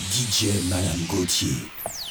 DJ Madame Gauthier.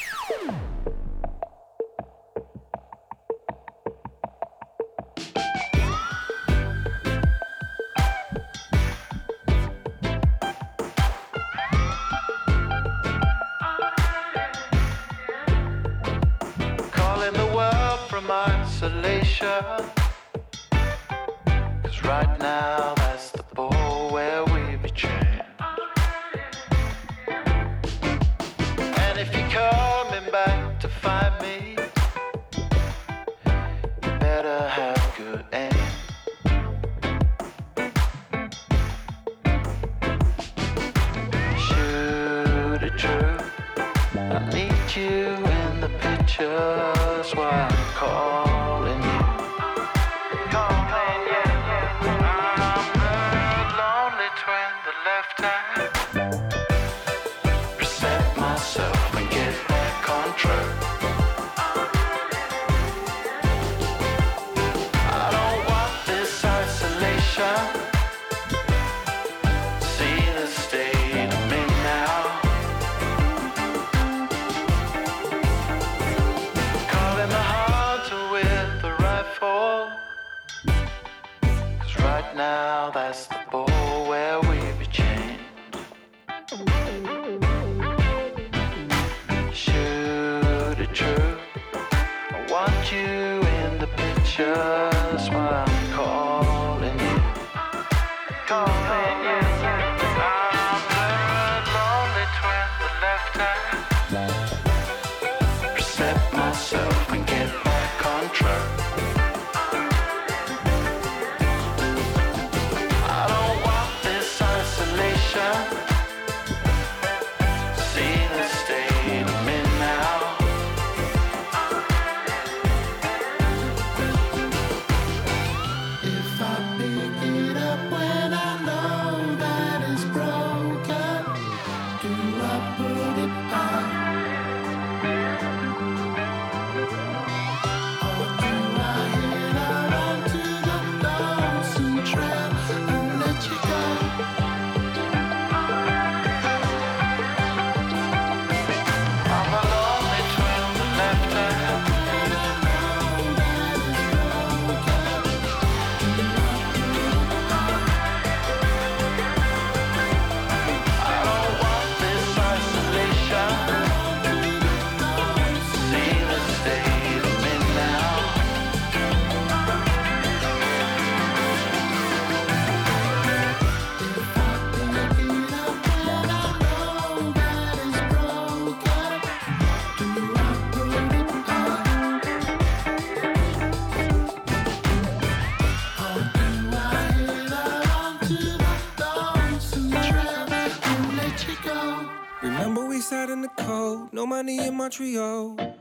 Montreal.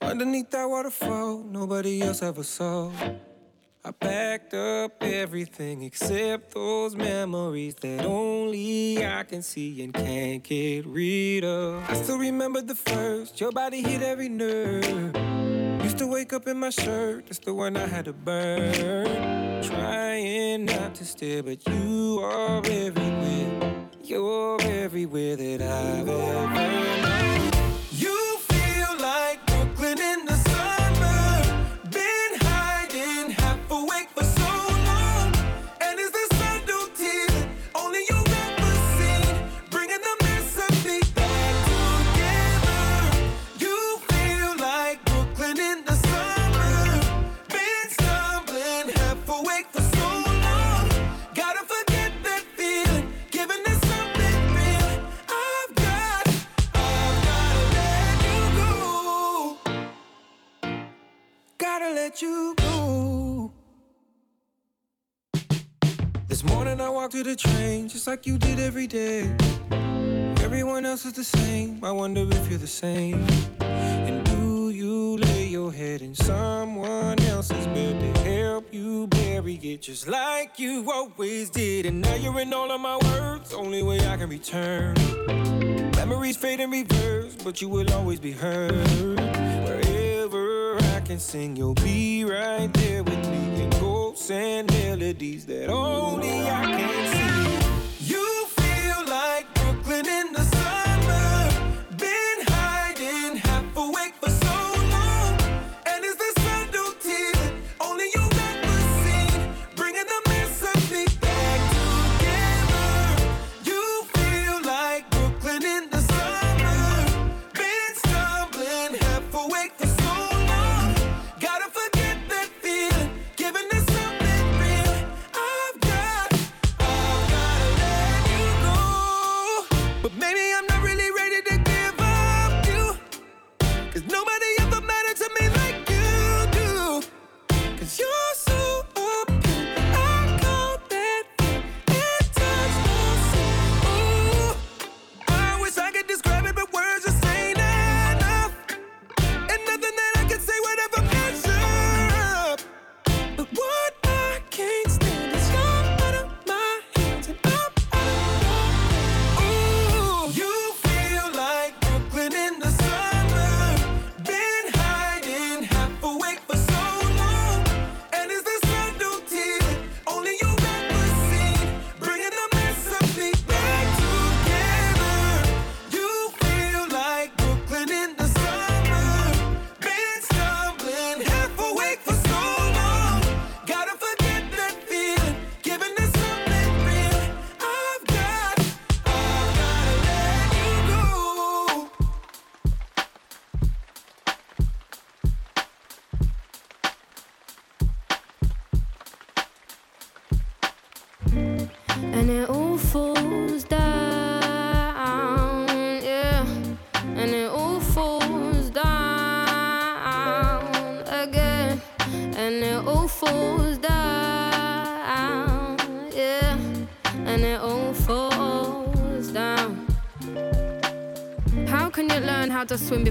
Underneath that waterfall, nobody else ever saw. I packed up everything except those memories that only I can see and can't get rid of. I still remember the first, your body hit every nerve. Used to wake up in my shirt, that's the one I had to burn. Trying not to stare, but you are everywhere. You're everywhere that I've ever known. You feel like Brooklyn in the let you go. This morning I walked to the train just like you did every day. Everyone else is the same. I wonder if you're the same. And do you lay your head in someone else's bed to help you bury it just like you always did? And now you're in all of my words. Only way I can return. Memories fade in reverse, but you will always be heard. Can sing, you'll be right there with me. In ghosts and melodies that only I can see. You feel like Brooklyn in the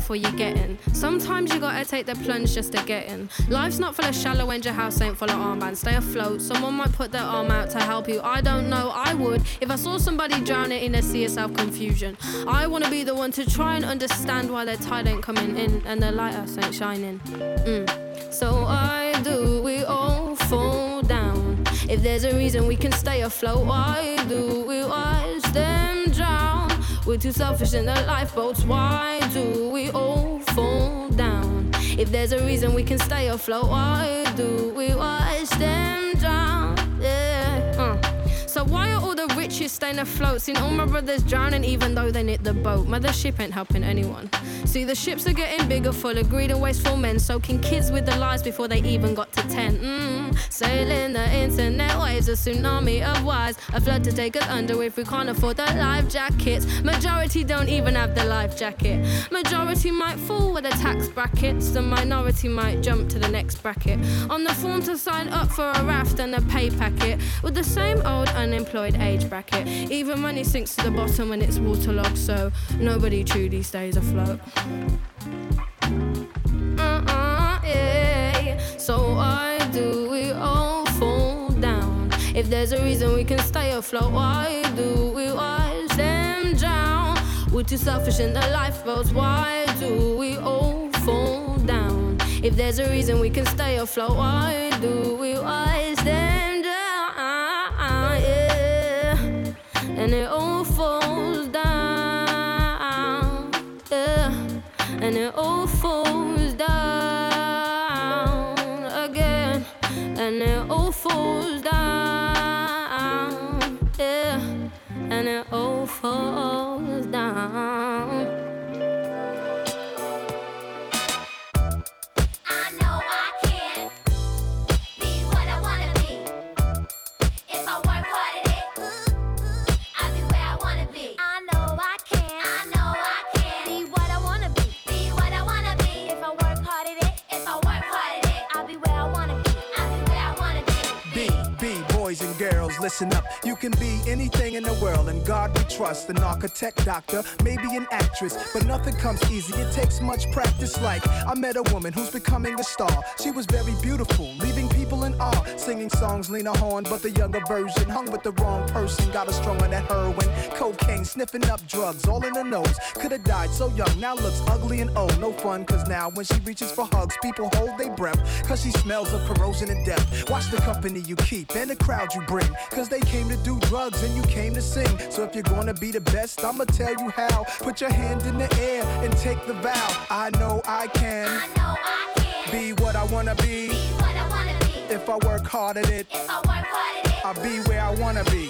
before you get in. Sometimes you gotta take the plunge just to get in. Life's not full of shallow and your house ain't full of armbands. Stay afloat. Someone might put their arm out to help you. I don't know, I would. If I saw somebody drowning in a sea of self confusion, I wanna be the one to try and understand why their tide ain't coming in and their lighthouse ain't shining. Mm. So I do, we all fall down. If there's a reason we can stay afloat, why do we watch them? We're too selfish in the lifeboats, why do we all fall down? If there's a reason we can stay afloat, why do we watch them drown? So why are all the richest staying afloat? Seen all my brothers drowning even though they knit the boat. Mothership ain't helping anyone. See, the ships are getting bigger, full of greed and wasteful men, soaking kids with the lies before they even got to 10. Mm, sailing the internet waves, a tsunami of wise. A flood to take us under if we can't afford the life jackets. Majority don't even have the life jacket. Majority might fall with the tax brackets. The minority might jump to the next bracket. On the form to sign up for a raft and a pay packet. With the same old unemployed age bracket. Even money sinks to the bottom when it's waterlogged, so nobody truly stays afloat. Uh-uh. So why do we all fall down? If there's a reason we can stay afloat, why do we watch them drown? We're too selfish in the lifeboats, why do we all fall down? If there's a reason we can stay afloat, why do we watch them And it all falls down, yeah. And it all falls down again. And it all falls down, yeah. And it all falls down. Listen up. You can be anything in the world, and God we trust. An architect, doctor, maybe an actress, but nothing comes easy. It takes much practice. Like, I met a woman who's becoming a star. She was very beautiful, leaving people in awe. Singing songs, Lena Horne, but the younger version. Hung with the wrong person, got a strung on that heroin. Cocaine, sniffing up drugs, all in her nose. Could have died so young, now looks ugly and old. No fun, cause now when she reaches for hugs, people hold their breath. Cause she smells of corrosion and death. Watch the company you keep and the crowd you bring. Cause they came to do drugs and you came to sing. So if you're gonna be the best, I'ma tell you how. Put your hand in the air and take the vow. I know I can I know I can be what I wanna be. be what I wanna be. If I work hard at it, If I work hard at it, I'll be where I wanna be.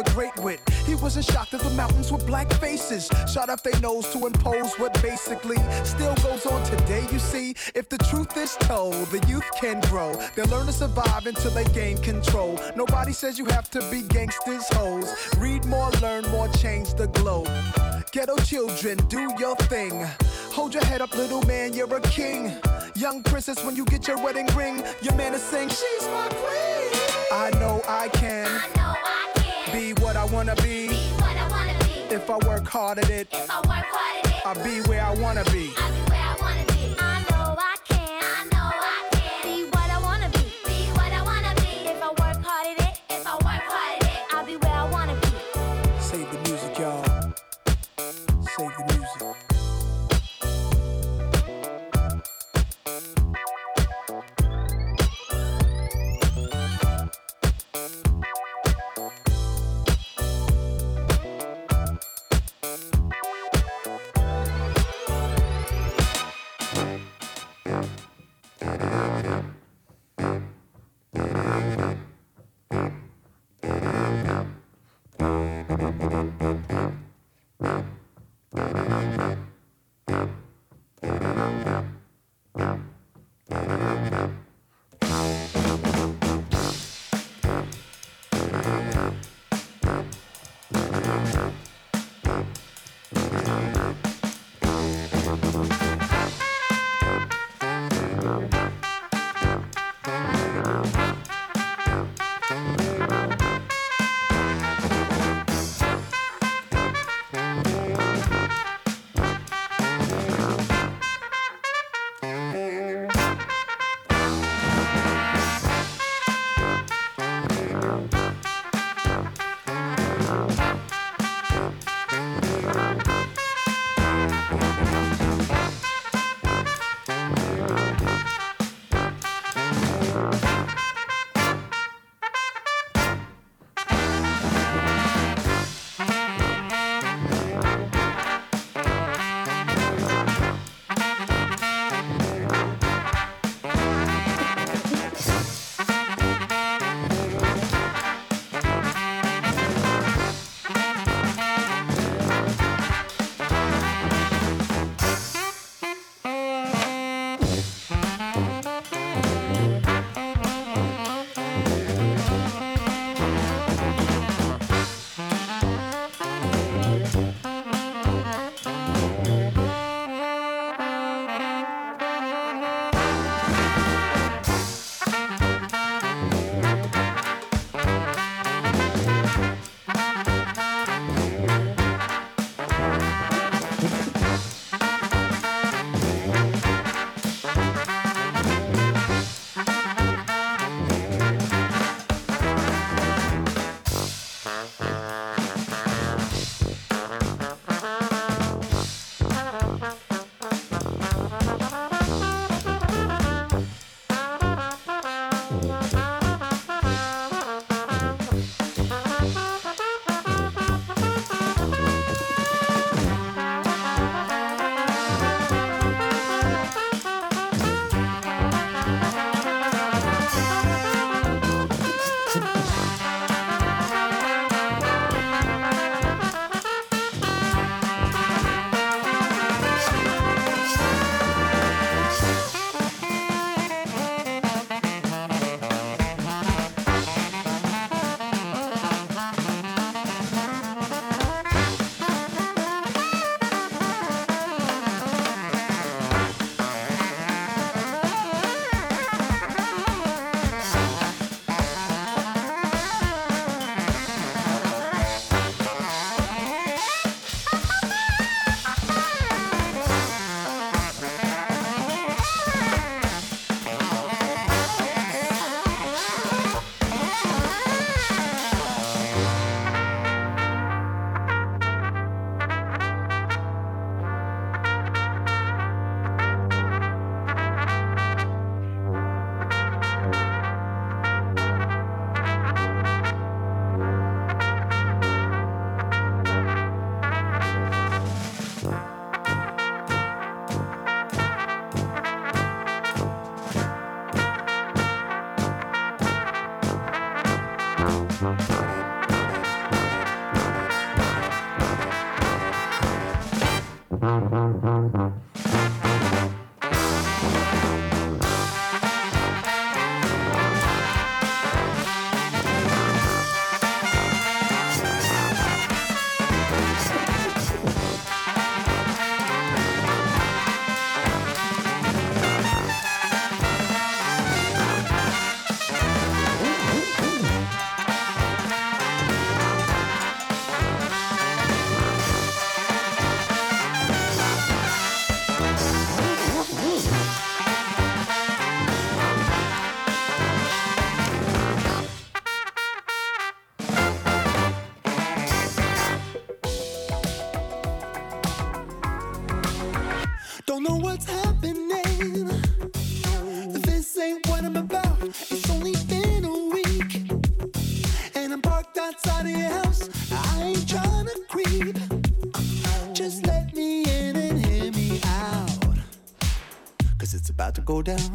the Great wit. He wasn't shocked that the mountains were black faces. Shot up their nose to impose what basically still goes on today, you see. If the truth is told, the youth can grow. They'll learn to survive until they gain control. Nobody says you have to be gangsters, hoes. Read more, learn more, change the globe. Ghetto children, do your thing. Hold your head up, little man, you're a king. Young princess, when you get your wedding ring, your man is saying, She's my queen. I know I can I know I can be what I wanna be. be what I wanna be. If I work hard at it, If I work hard at it, I'll be where I wanna be. down.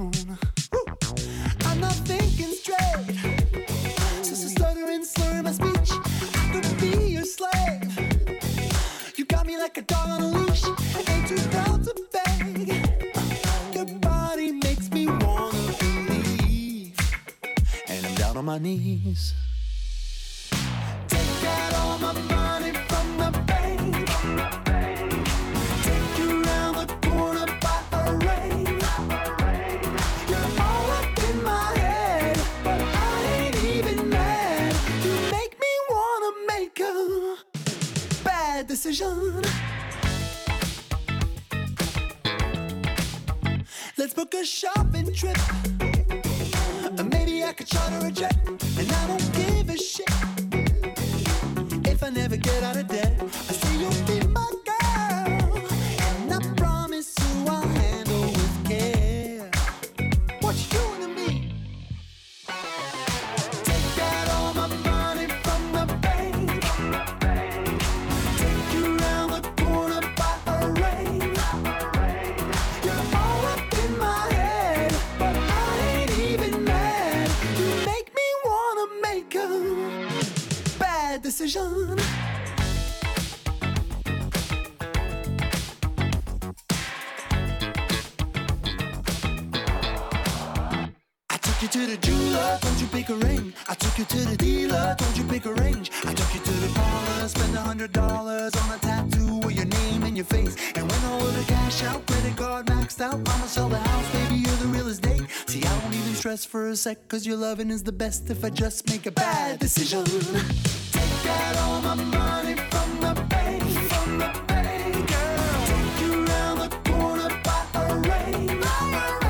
decision. I took you to the jeweler, got you pick a ring. I took you to the dealer. a sec, cause your loving is the best if I just make a bad decision. Take out all my money from my bank, from the bank, girl. Take you round the corner by a rain, by a rain.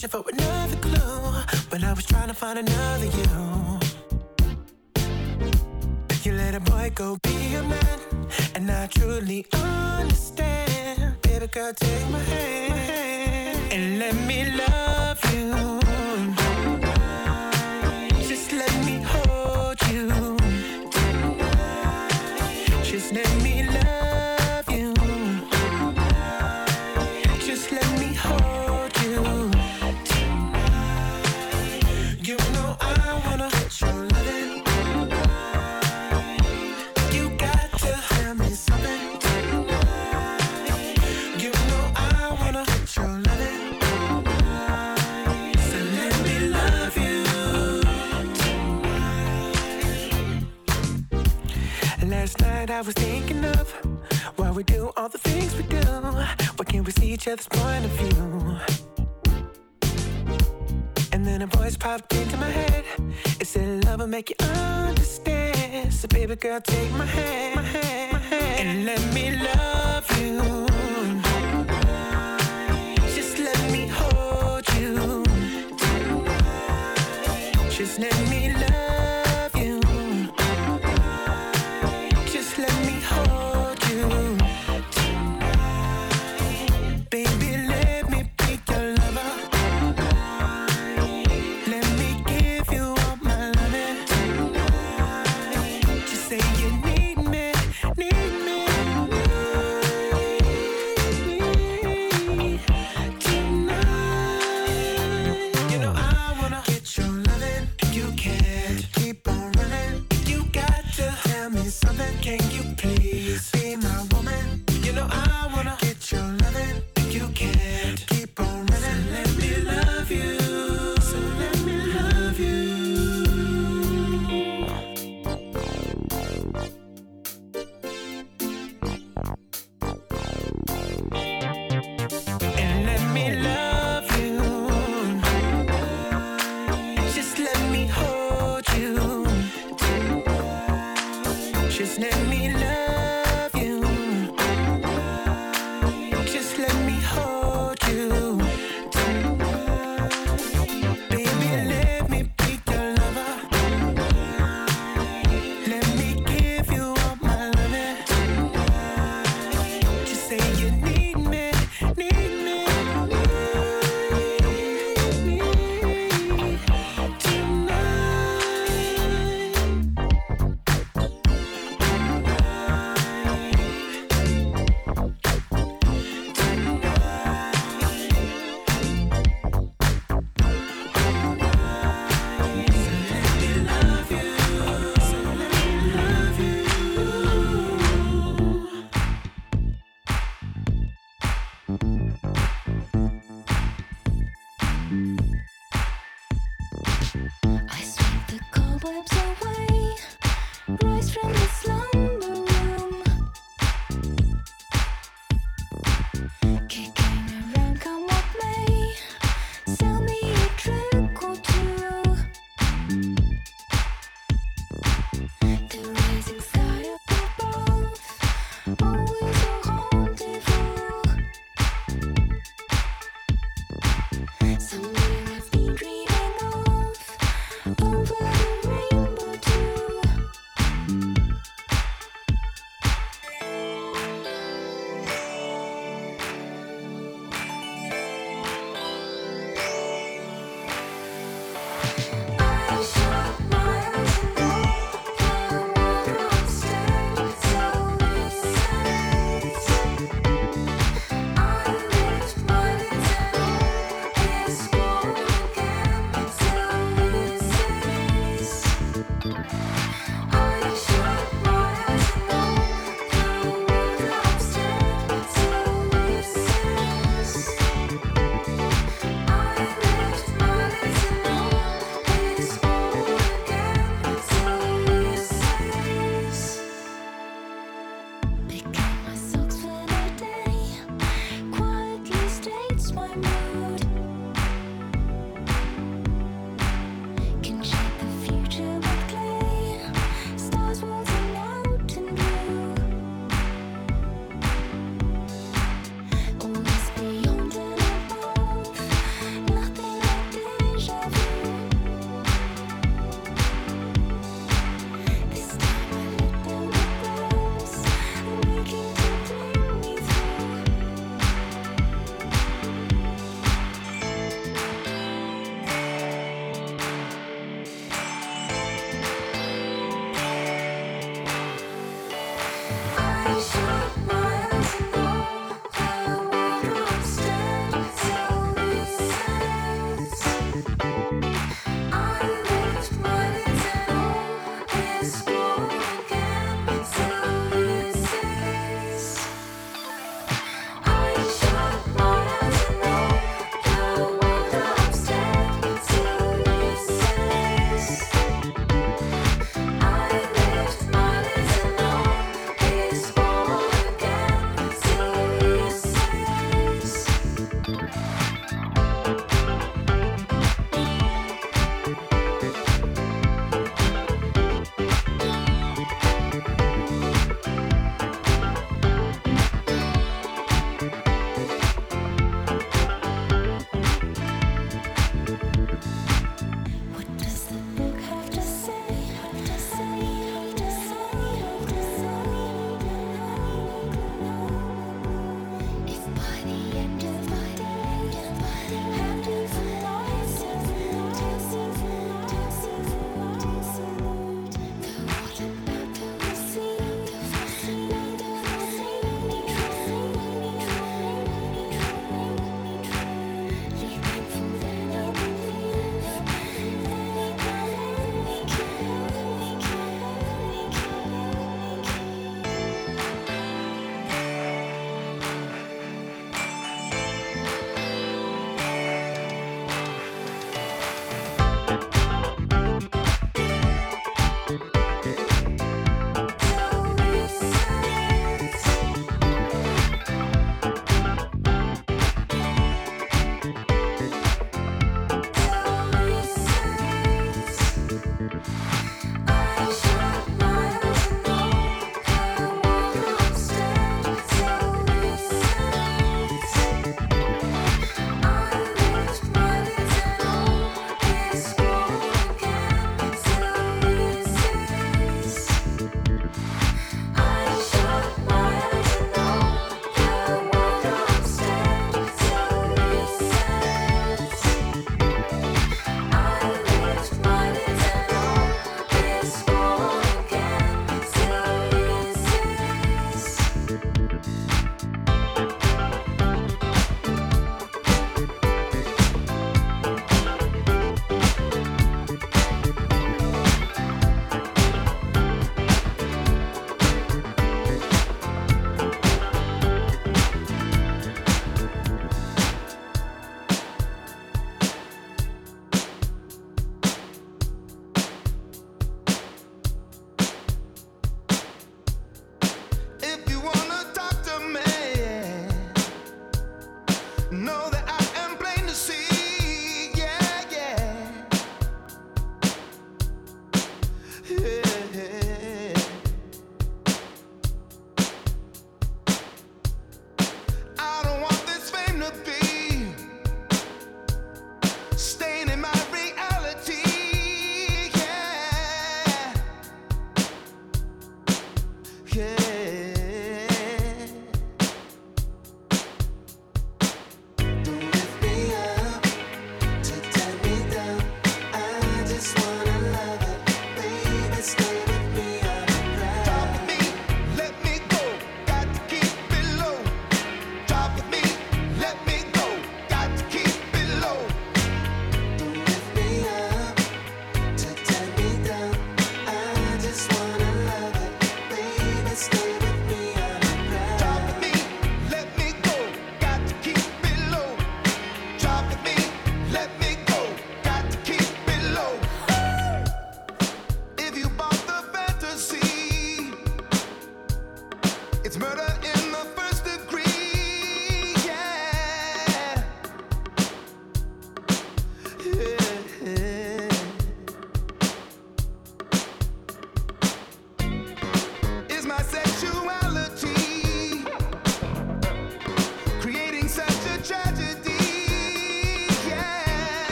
Searching for another clue,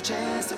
just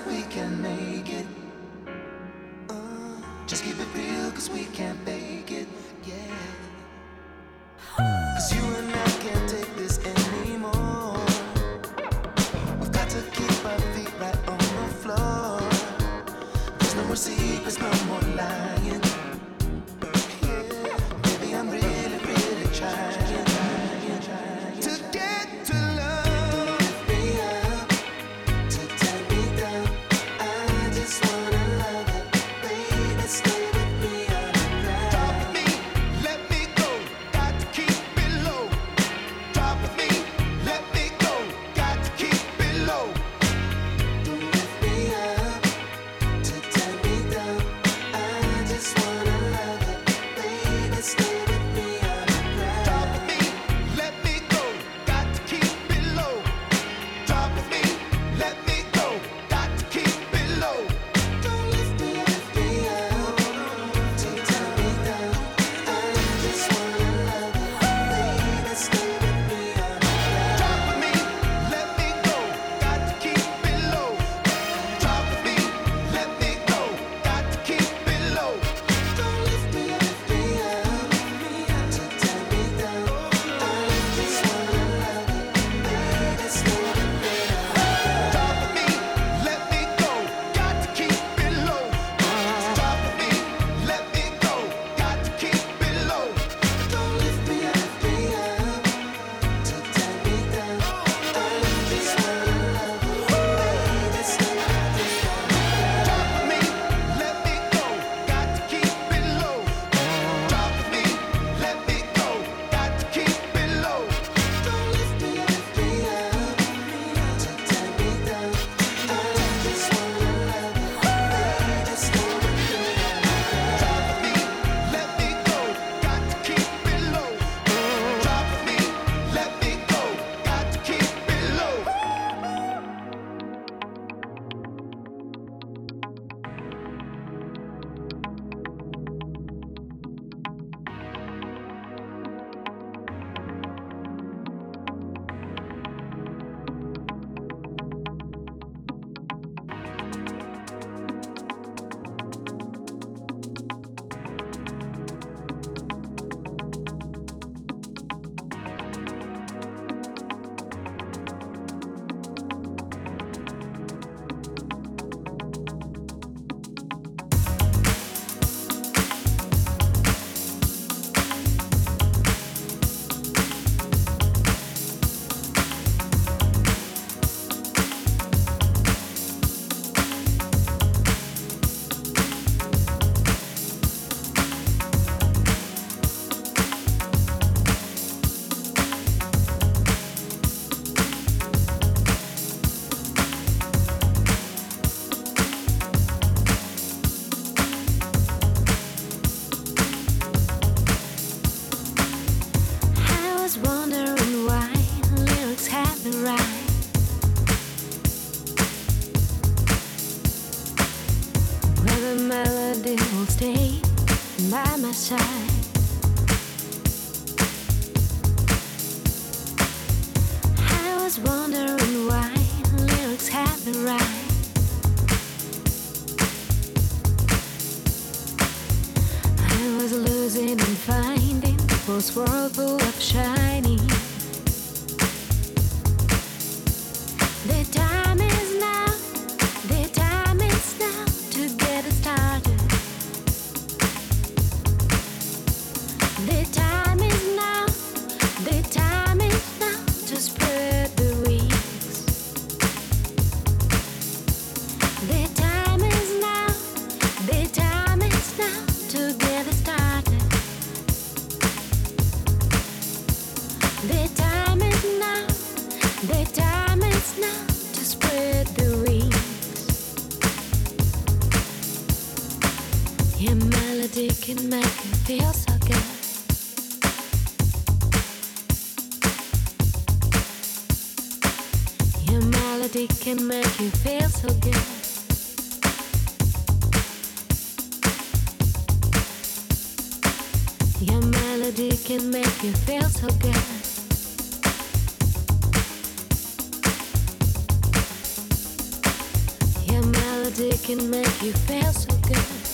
can make you feel so good.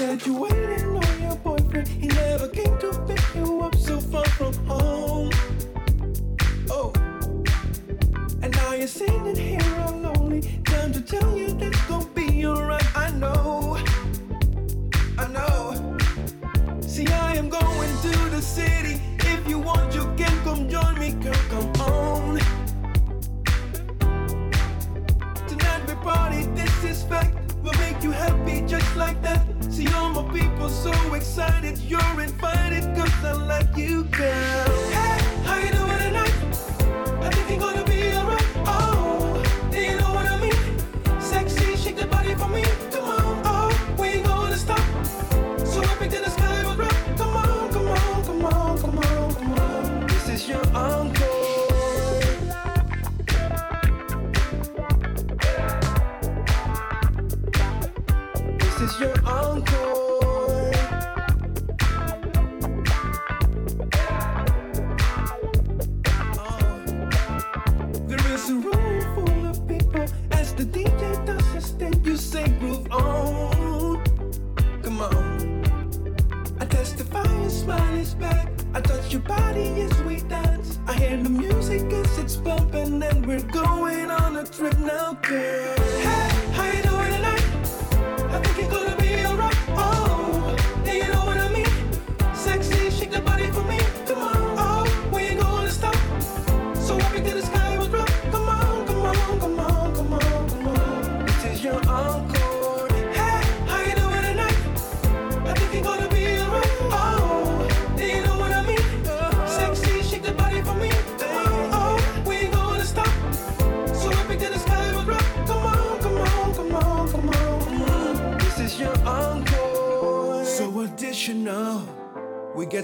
Said you waiting on your boyfriend. He never came to pick you up so far from home. Oh, and now you're sitting here all lonely. Time to tell you that's gonna be alright. I know, I know. See, I am going to the city. If you want, you can come join me, girl. Come on. Tonight we party, this is fact. We'll make you happy just like that. See all my people so excited. You're invited, cause I like you, girl.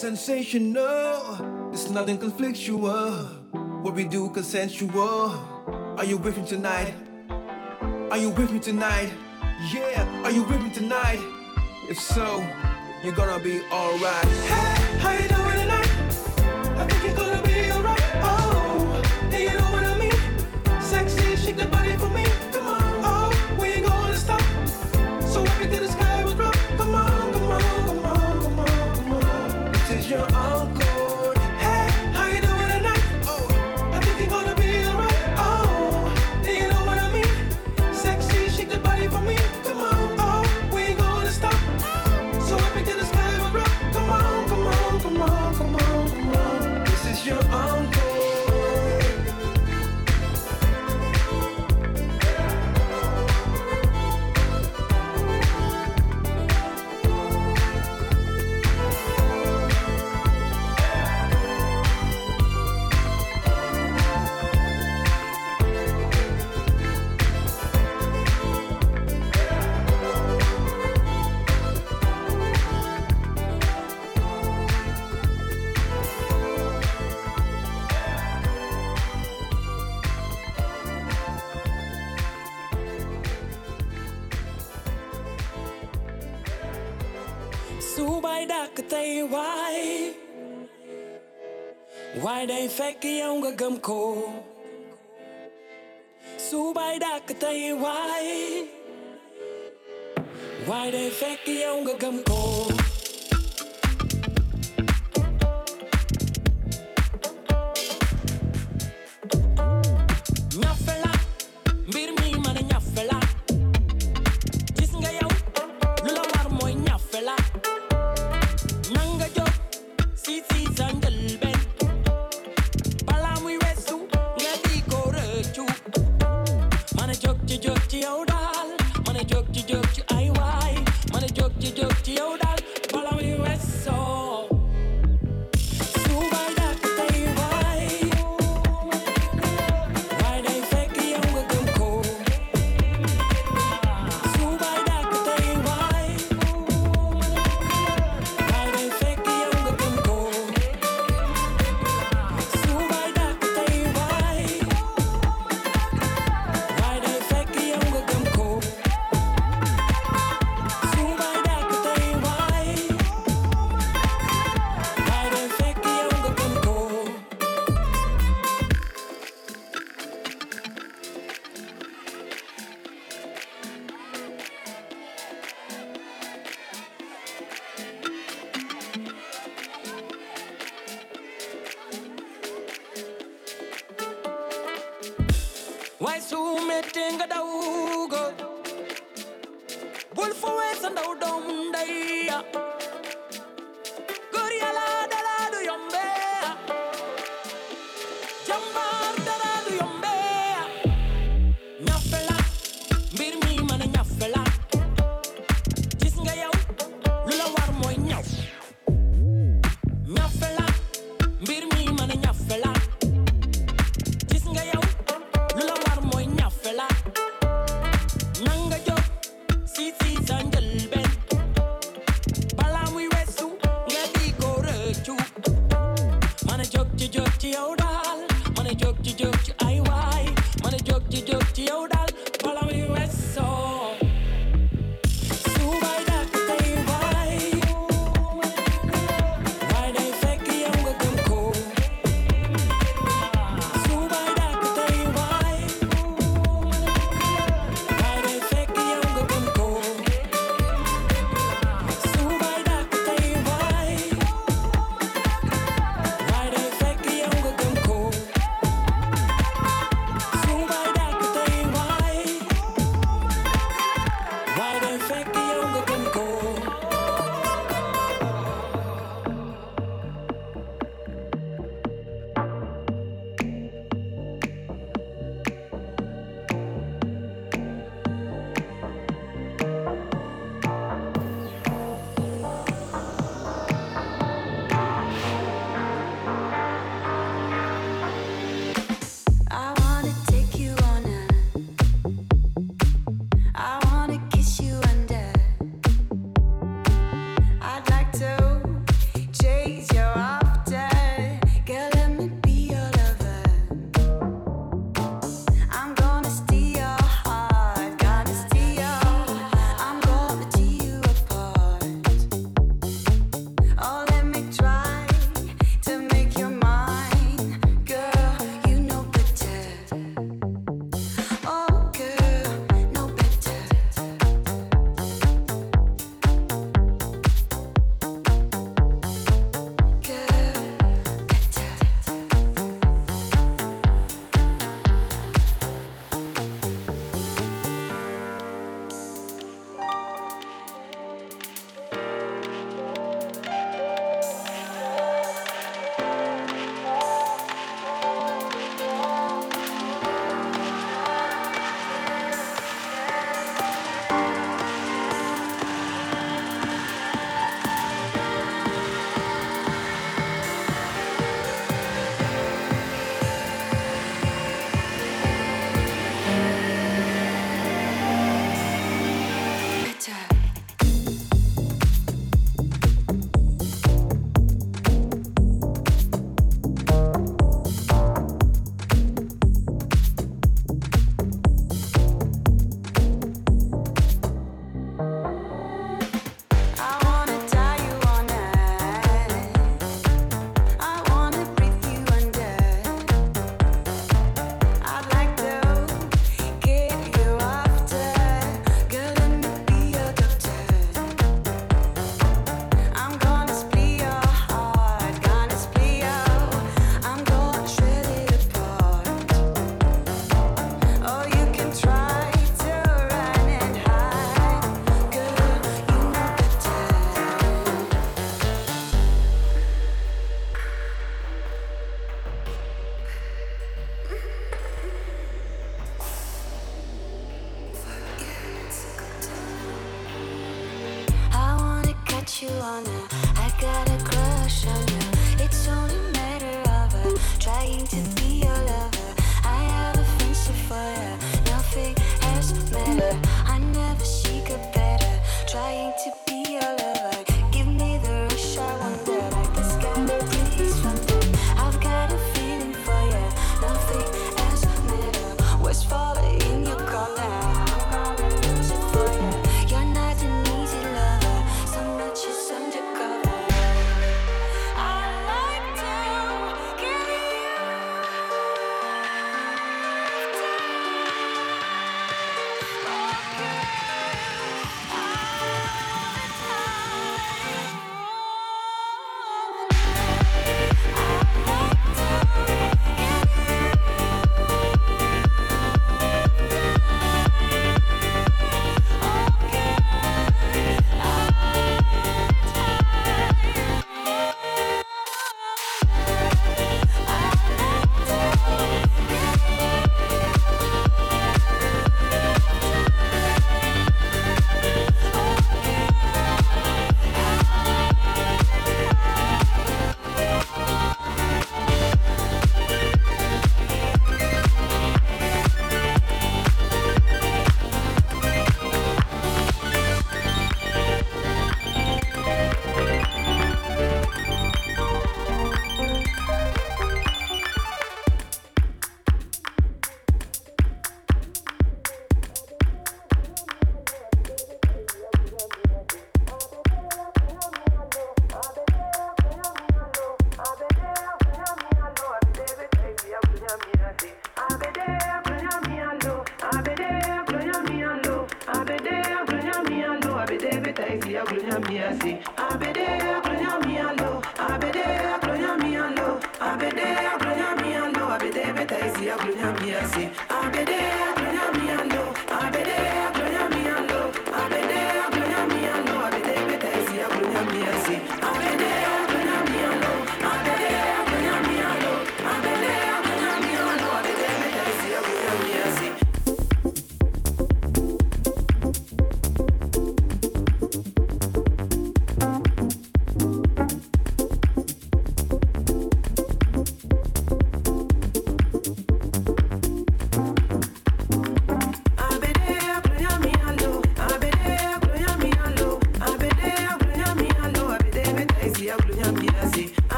Sensational. It's nothing conflictual. What we do consensual. Are you with me tonight? Are you with me tonight? Yeah, are you with me tonight? If so, you're gonna be alright. Hey, how you doing? Yow nga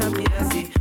cambiar assim.